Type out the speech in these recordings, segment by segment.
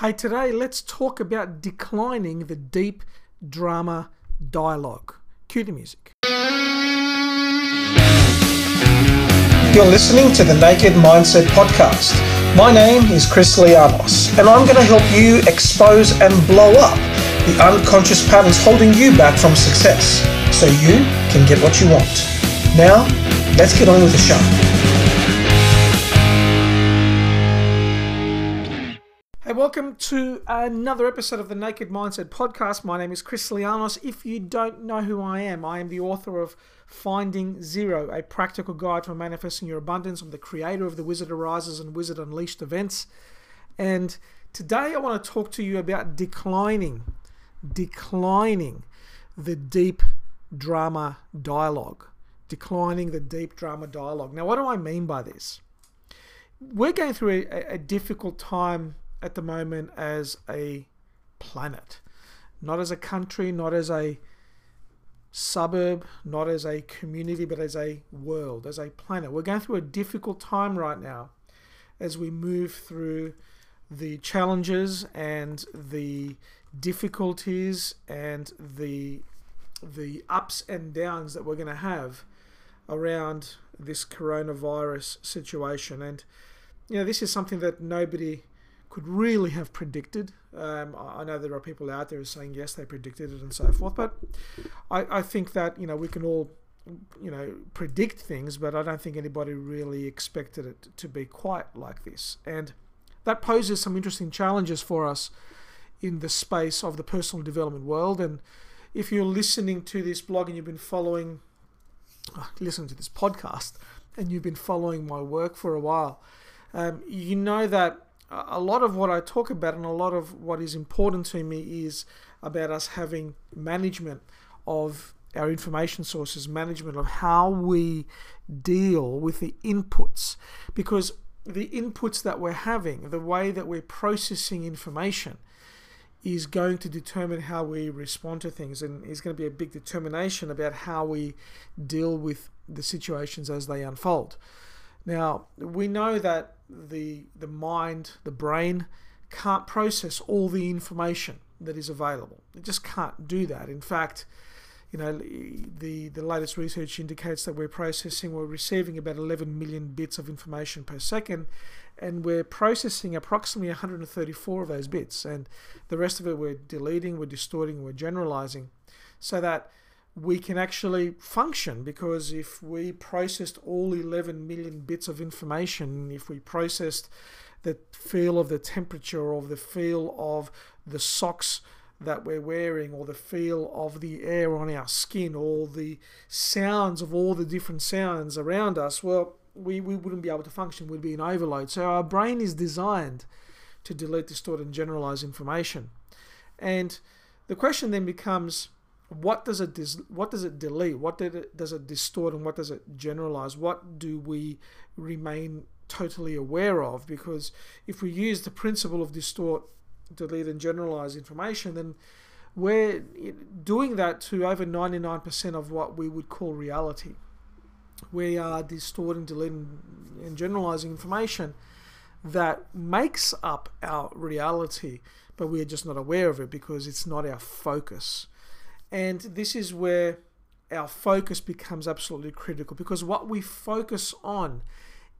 Hey, today let's talk about declining the deep drama dialogue. Cue the music. You're listening to the Naked Mindset Podcast. My name is Chris Lianos, and I'm going to help you expose and blow up the unconscious patterns holding you back from success so you can get what you want. Now, let's get on with the show. Welcome to another episode of the Naked Mindset Podcast. My name is Chris Lianos. If you don't know who I am, I am the author of Finding Zero, a practical guide for manifesting your abundance. I'm the creator of the Wizard Arises and Wizard Unleashed events. And today I want to talk to you about declining, declining the deep drama dialogue. Declining the deep drama dialogue. Now, what do I mean by this? We're going through a, a difficult time at the moment as a planet, not as a country, not as a suburb, not as a community, but as a world, as a planet. We're going through a difficult time right now as we move through the challenges and the difficulties and the the ups and downs that we're going to have around this coronavirus situation and you know this is something that nobody could really have predicted. Um, I know there are people out there saying yes, they predicted it and so forth, but I, I think that you know we can all you know predict things, but I don't think anybody really expected it to be quite like this, and that poses some interesting challenges for us in the space of the personal development world. And if you're listening to this blog and you've been following, uh, listening to this podcast, and you've been following my work for a while, um, you know that a lot of what I talk about and a lot of what is important to me is about us having management of our information sources, management of how we deal with the inputs. Because the inputs that we're having, the way that we're processing information, is going to determine how we respond to things and is going to be a big determination about how we deal with the situations as they unfold. Now, we know that the the mind, the brain can't process all the information that is available. It just can't do that. In fact, you know, the the latest research indicates that we're processing, we're receiving about 11 million bits of information per second, and we're processing approximately 134 of those bits, and the rest of it we're deleting, we're distorting, we're generalizing, so that we can actually function because if we processed all 11 million bits of information, if we processed the feel of the temperature or the feel of the socks that we're wearing or the feel of the air on our skin or the sounds of all the different sounds around us, well, we, we wouldn't be able to function. We'd be in overload. So our brain is designed to delete, distort, and generalize information. And the question then becomes what does it dis- what does it delete? What did it, does it distort and what does it generalize? What do we remain totally aware of? Because if we use the principle of distort delete and generalize information then we're doing that to over 99% of what we would call reality. We are distorting deleting and generalizing information that makes up our reality but we are just not aware of it because it's not our focus and this is where our focus becomes absolutely critical because what we focus on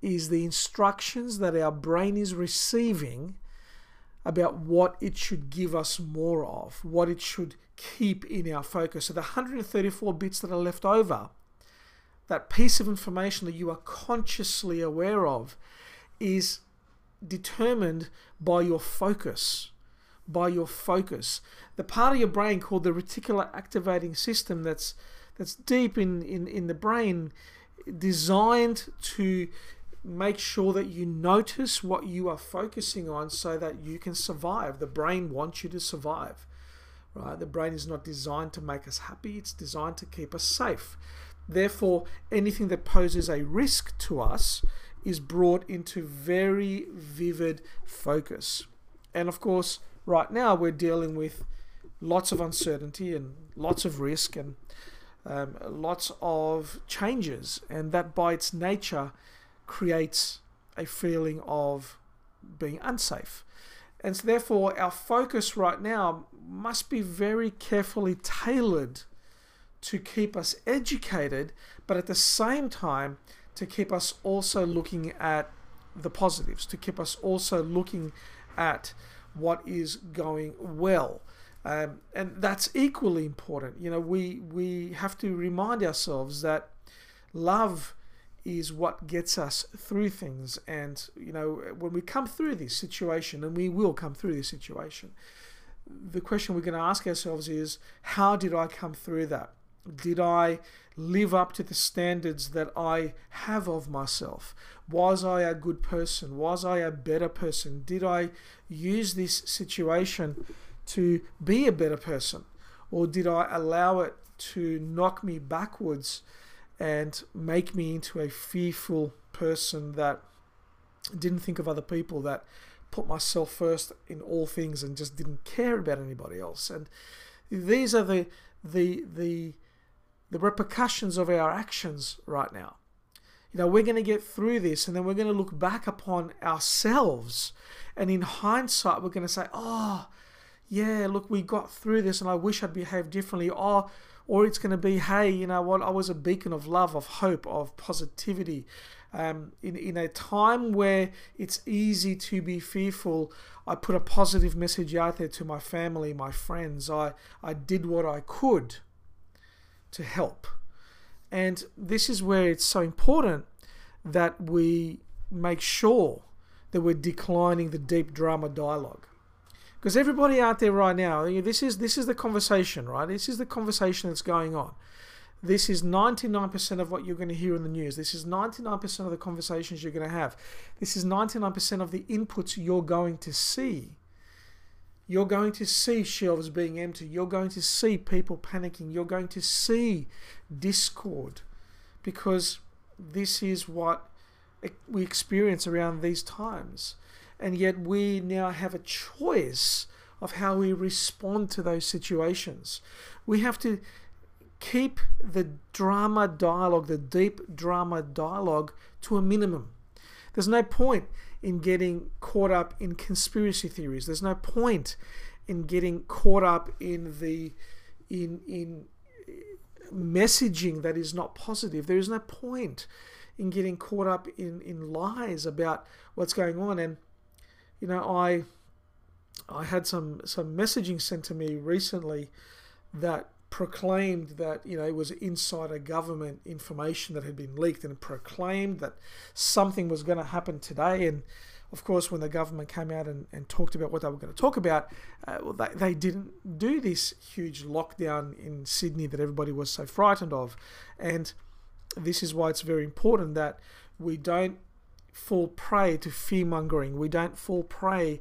is the instructions that our brain is receiving about what it should give us more of, what it should keep in our focus. So the 134 bits that are left over, that piece of information that you are consciously aware of, is determined by your focus by your focus. The part of your brain called the reticular activating system that's that's deep in, in, in the brain designed to make sure that you notice what you are focusing on so that you can survive. The brain wants you to survive. Right? The brain is not designed to make us happy, it's designed to keep us safe. Therefore, anything that poses a risk to us is brought into very vivid focus. And of course, right now we're dealing with lots of uncertainty and lots of risk and um, lots of changes, and that by its nature creates a feeling of being unsafe. And so, therefore, our focus right now must be very carefully tailored to keep us educated, but at the same time, to keep us also looking at the positives, to keep us also looking at what is going well. Um, and that's equally important. You know, we, we have to remind ourselves that love is what gets us through things. And, you know, when we come through this situation, and we will come through this situation, the question we're going to ask ourselves is how did I come through that? Did I live up to the standards that I have of myself? Was I a good person? Was I a better person? Did I use this situation to be a better person? Or did I allow it to knock me backwards and make me into a fearful person that didn't think of other people, that put myself first in all things and just didn't care about anybody else? And these are the the the the repercussions of our actions right now. You know, we're going to get through this and then we're going to look back upon ourselves. And in hindsight, we're going to say, oh, yeah, look, we got through this and I wish I'd behaved differently. Or, or it's going to be, hey, you know what, I was a beacon of love, of hope, of positivity. Um, in, in a time where it's easy to be fearful, I put a positive message out there to my family, my friends. I, I did what I could to help. And this is where it's so important that we make sure that we're declining the deep drama dialogue. Because everybody out there right now, this is this is the conversation, right? This is the conversation that's going on. This is 99% of what you're going to hear in the news. This is 99% of the conversations you're going to have. This is 99% of the inputs you're going to see you're going to see shelves being empty. You're going to see people panicking. You're going to see discord because this is what we experience around these times. And yet we now have a choice of how we respond to those situations. We have to keep the drama dialogue, the deep drama dialogue, to a minimum. There's no point in getting caught up in conspiracy theories. There's no point in getting caught up in the in in messaging that is not positive. There is no point in getting caught up in in lies about what's going on. And you know, I I had some some messaging sent to me recently that proclaimed that you know it was insider government information that had been leaked and proclaimed that something was going to happen today. And of course when the government came out and, and talked about what they were going to talk about uh, well they, they didn't do this huge lockdown in sydney that everybody was so frightened of. And this is why it's very important that we don't fall prey to fear mongering we don't fall prey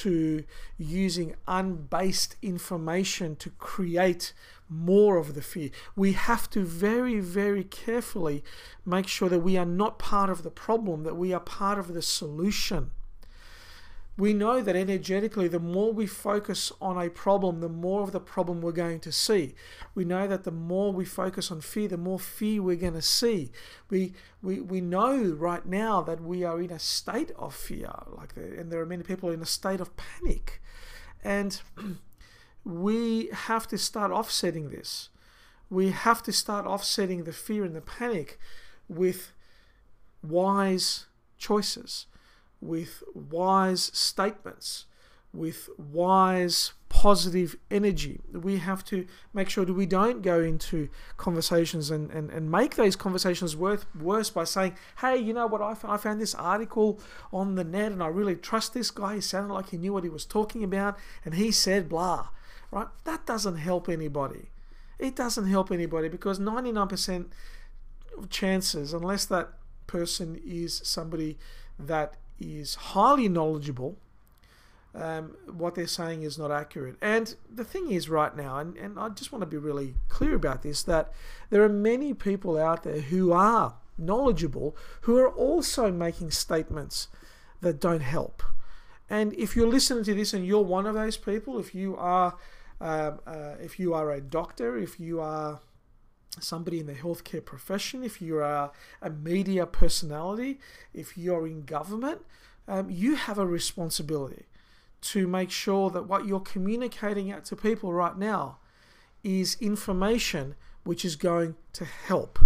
to using unbased information to create more of the fear. We have to very, very carefully make sure that we are not part of the problem, that we are part of the solution. We know that energetically, the more we focus on a problem, the more of the problem we're going to see. We know that the more we focus on fear, the more fear we're going to see. We we, we know right now that we are in a state of fear, like the, and there are many people in a state of panic, and we have to start offsetting this. We have to start offsetting the fear and the panic with wise choices, with wise statements, with wise positive energy. We have to make sure that we don't go into conversations and, and, and make those conversations worth, worse by saying, hey, you know what, I, I found this article on the net and I really trust this guy. He sounded like he knew what he was talking about and he said blah right? That doesn't help anybody. It doesn't help anybody because 99% of chances, unless that person is somebody that is highly knowledgeable, um, what they're saying is not accurate. And the thing is, right now, and, and I just want to be really clear about this, that there are many people out there who are knowledgeable who are also making statements that don't help. And if you're listening to this and you're one of those people, if you are um, uh, if you are a doctor, if you are somebody in the healthcare profession, if you are a media personality, if you're in government, um, you have a responsibility to make sure that what you're communicating out to people right now is information which is going to help,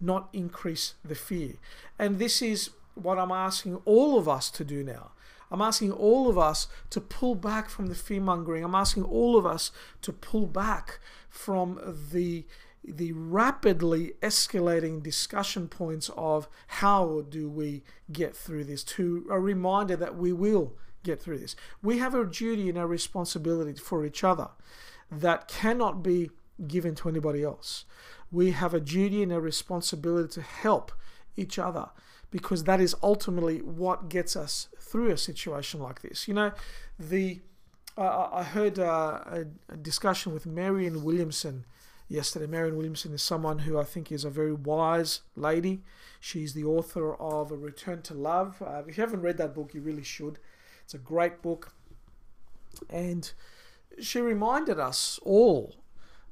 not increase the fear. And this is what I'm asking all of us to do now. I'm asking all of us to pull back from the fear mongering. I'm asking all of us to pull back from the the rapidly escalating discussion points of how do we get through this to a reminder that we will get through this. We have a duty and a responsibility for each other that cannot be given to anybody else. We have a duty and a responsibility to help each other because that is ultimately what gets us through a situation like this. You know, the uh, I heard uh, a, discussion with Marianne Williamson yesterday. Marianne Williamson is someone who I think is a very wise lady. She's the author of A Return to Love. Uh, if you haven't read that book, you really should. It's a great book. And she reminded us all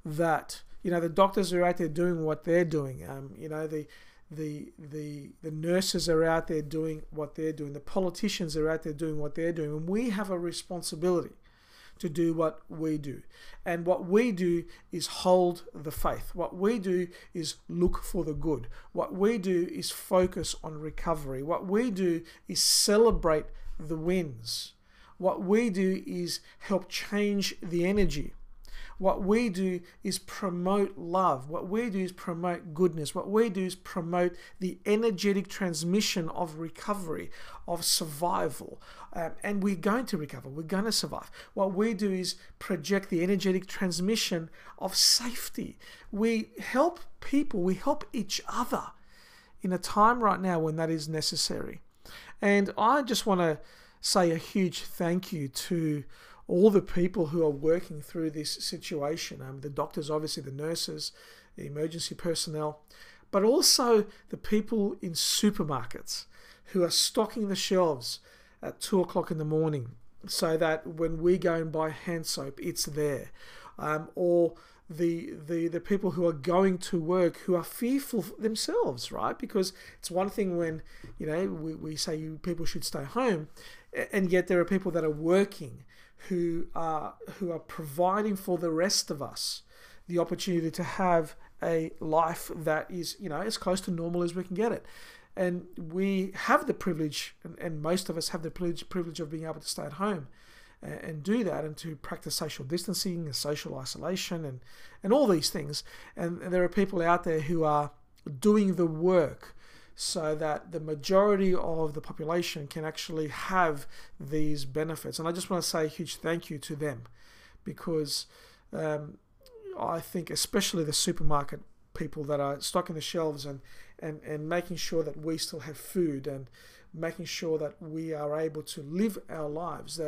that, you know, the doctors are out there doing what they're doing. Um, you know, the the the the nurses are out there doing what they're doing the politicians are out there doing what they're doing and we have a responsibility to do what we do and what we do is hold the faith what we do is look for the good what we do is focus on recovery what we do is celebrate the wins what we do is help change the energy what we do is promote love. What we do is promote goodness. What we do is promote the energetic transmission of recovery, of survival. Um, and we're going to recover. We're going to survive. What we do is project the energetic transmission of safety. We help people, we help each other in a time right now when that is necessary. And I just want to say a huge thank you to all the people who are working through this situation um, the doctors, obviously, the nurses, the emergency personnel, but also the people in supermarkets who are stocking the shelves at two o'clock in the morning so that when we go and buy hand soap, it's there. Um, or the, the the people who are going to work who are fearful themselves, right? Because it's one thing when you know we, we say you people should stay home, and yet there are people that are working who are who are providing for the rest of us the opportunity to have a life that is you know as close to normal as we can get it and we have the privilege and, and most of us have the privilege, privilege of being able to stay at home and, and do that and to practice social distancing and social isolation and and all these things and, and there are people out there who are doing the work so that the majority of the population can actually have these benefits. And I just want to say a huge thank you to them because um, I think, especially the supermarket people that are stocking the shelves and, and, and making sure that we still have food and making sure that we are able to live our lives.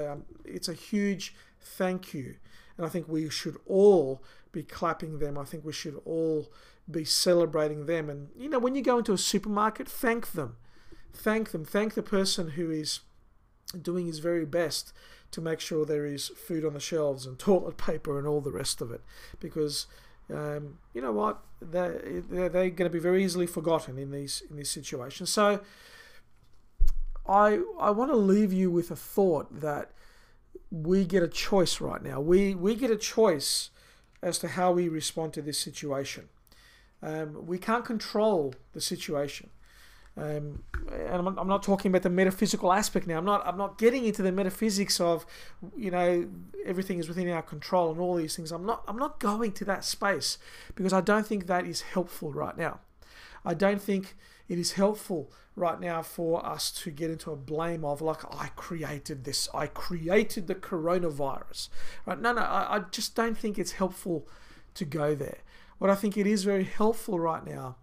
It's a huge thank you. And I think we should all be clapping them. I think we should all be celebrating them. And, you know, when you go into a supermarket, thank them. Thank them. Thank the person who is doing his very best to make sure there is food on the shelves and toilet paper and all the rest of it. Because, um, you know what, they're, they're, going to be very easily forgotten in these, in these situations. So, I, I want to leave you with a thought that we get a choice right now. We, we get a choice as to how we respond to this situation. Um, we can't control the situation. Um, and I'm, I'm, not talking about the metaphysical aspect now. I'm not. I'm not getting into the metaphysics of, you know, everything is within our control and all these things. I'm not. I'm not going to that space because I don't think that is helpful right now. I don't think it is helpful right now for us to get into a blame of like I created this. I created the coronavirus. Right? No, no. I, I just don't think it's helpful to go there. What I think it is very helpful right now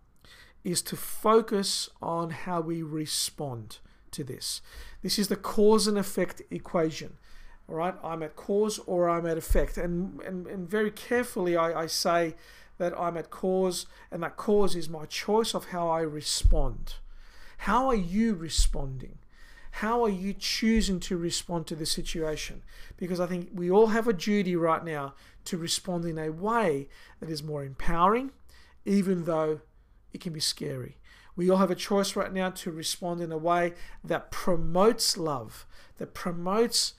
is to focus on how we respond to this. This is the cause and effect equation. All right, I'm at cause or I'm at effect. And, and, and very carefully, I, I say that I'm at cause, and that cause is my choice of how I respond. How are you responding? How are you choosing to respond to the situation? Because I think we all have a duty right now to respond in a way that is more empowering, even though it can be scary. We all have a choice right now to respond in a way that promotes love, that promotes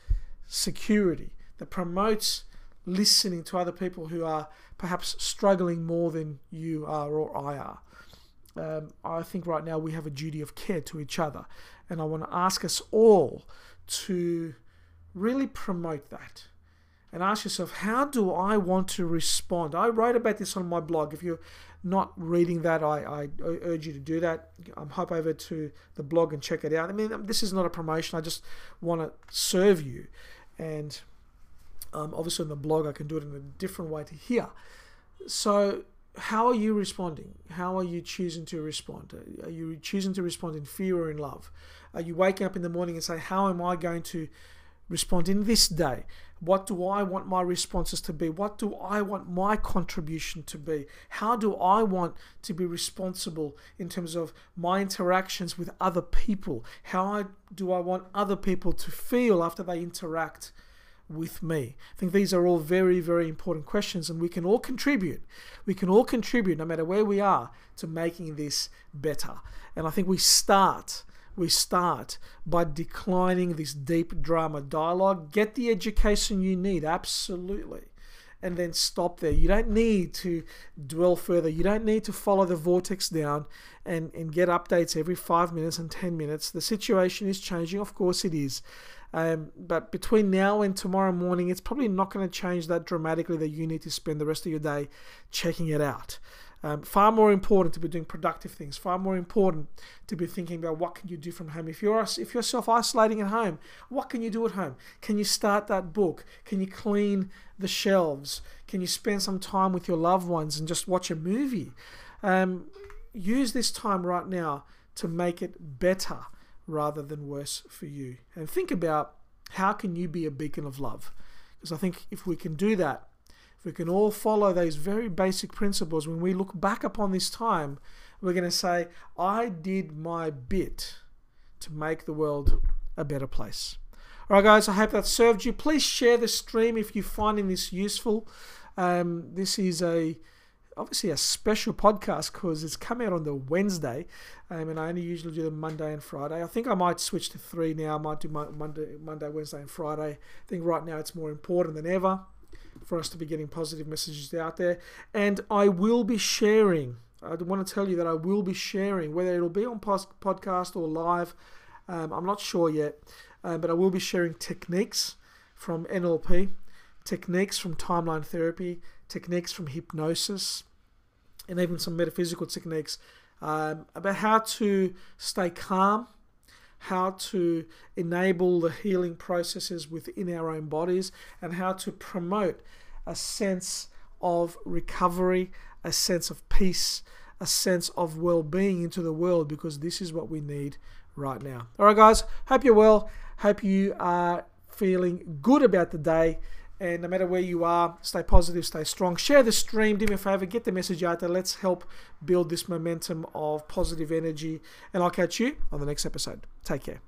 security, that promotes listening to other people who are perhaps struggling more than you are or I are. Um, I think right now we have a duty of care to each other, and I want to ask us all to really promote that and ask yourself, how do I want to respond? I write about this on my blog. If you're not reading that, I, I urge you to do that. Um, hop over to the blog and check it out. I mean, this is not a promotion. I just want to serve you. And um, obviously, on the blog, I can do it in a different way to here. So, how are you responding? How are you choosing to respond? Are you choosing to respond in fear or in love? Are you waking up in the morning and say, How am I going to respond in this day? What do I want my responses to be? What do I want my contribution to be? How do I want to be responsible in terms of my interactions with other people? How do I want other people to feel after they interact with me? I think these are all very, very important questions, and we can all contribute. We can all contribute, no matter where we are, to making this better. And I think we start we start by declining this deep drama dialogue. Get the education you need, absolutely. And then stop there. You don't need to dwell further. You don't need to follow the vortex down and, and get updates every five minutes and 10 minutes. The situation is changing. Of course, it is. Um, but between now and tomorrow morning, it's probably not going to change that dramatically that you need to spend the rest of your day checking it out. Um, far more important to be doing productive things. Far more important to be thinking about what can you do from home. If you're if you're self isolating at home, what can you do at home? Can you start that book? Can you clean the shelves? Can you spend some time with your loved ones and just watch a movie? Um, use this time right now to make it better rather than worse for you. And think about how can you be a beacon of love? Because I think if we can do that, if we can all follow those very basic principles, when we look back upon this time, we're going to say, I did my bit to make the world a better place. All right, guys, I hope that served you. Please share the stream if you're finding this useful. Um, this is a obviously a special podcast because it's come out on the Wednesday, um, and I only usually do the Monday and Friday. I think I might switch to three now. I might do Monday, Monday, Wednesday, and Friday. I think right now it's more important than ever for us to be getting positive messages out there. And I will be sharing, I want to tell you that I will be sharing, whether it'll be on podcast or live, um, I'm not sure yet, uh, but I will be sharing techniques from NLP, techniques from timeline therapy, techniques from hypnosis, and even some metaphysical techniques um, about how to stay calm how to enable the healing processes within our own bodies, and how to promote a sense of recovery, a sense of peace, a sense of well being into the world because this is what we need right now. All right, guys, hope you're well. Hope you are feeling good about the day. And no matter where you are, stay positive, stay strong. Share the stream. Do me a favor, get the message out there. Let's help build this momentum of positive energy. And I'll catch you on the next episode. Take care.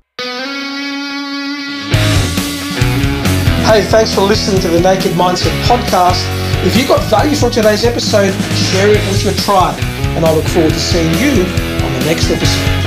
Hey, thanks for listening to the Naked Mindset podcast. If you got value from today's episode, share it with your tribe. And I look forward to seeing you on the next episode.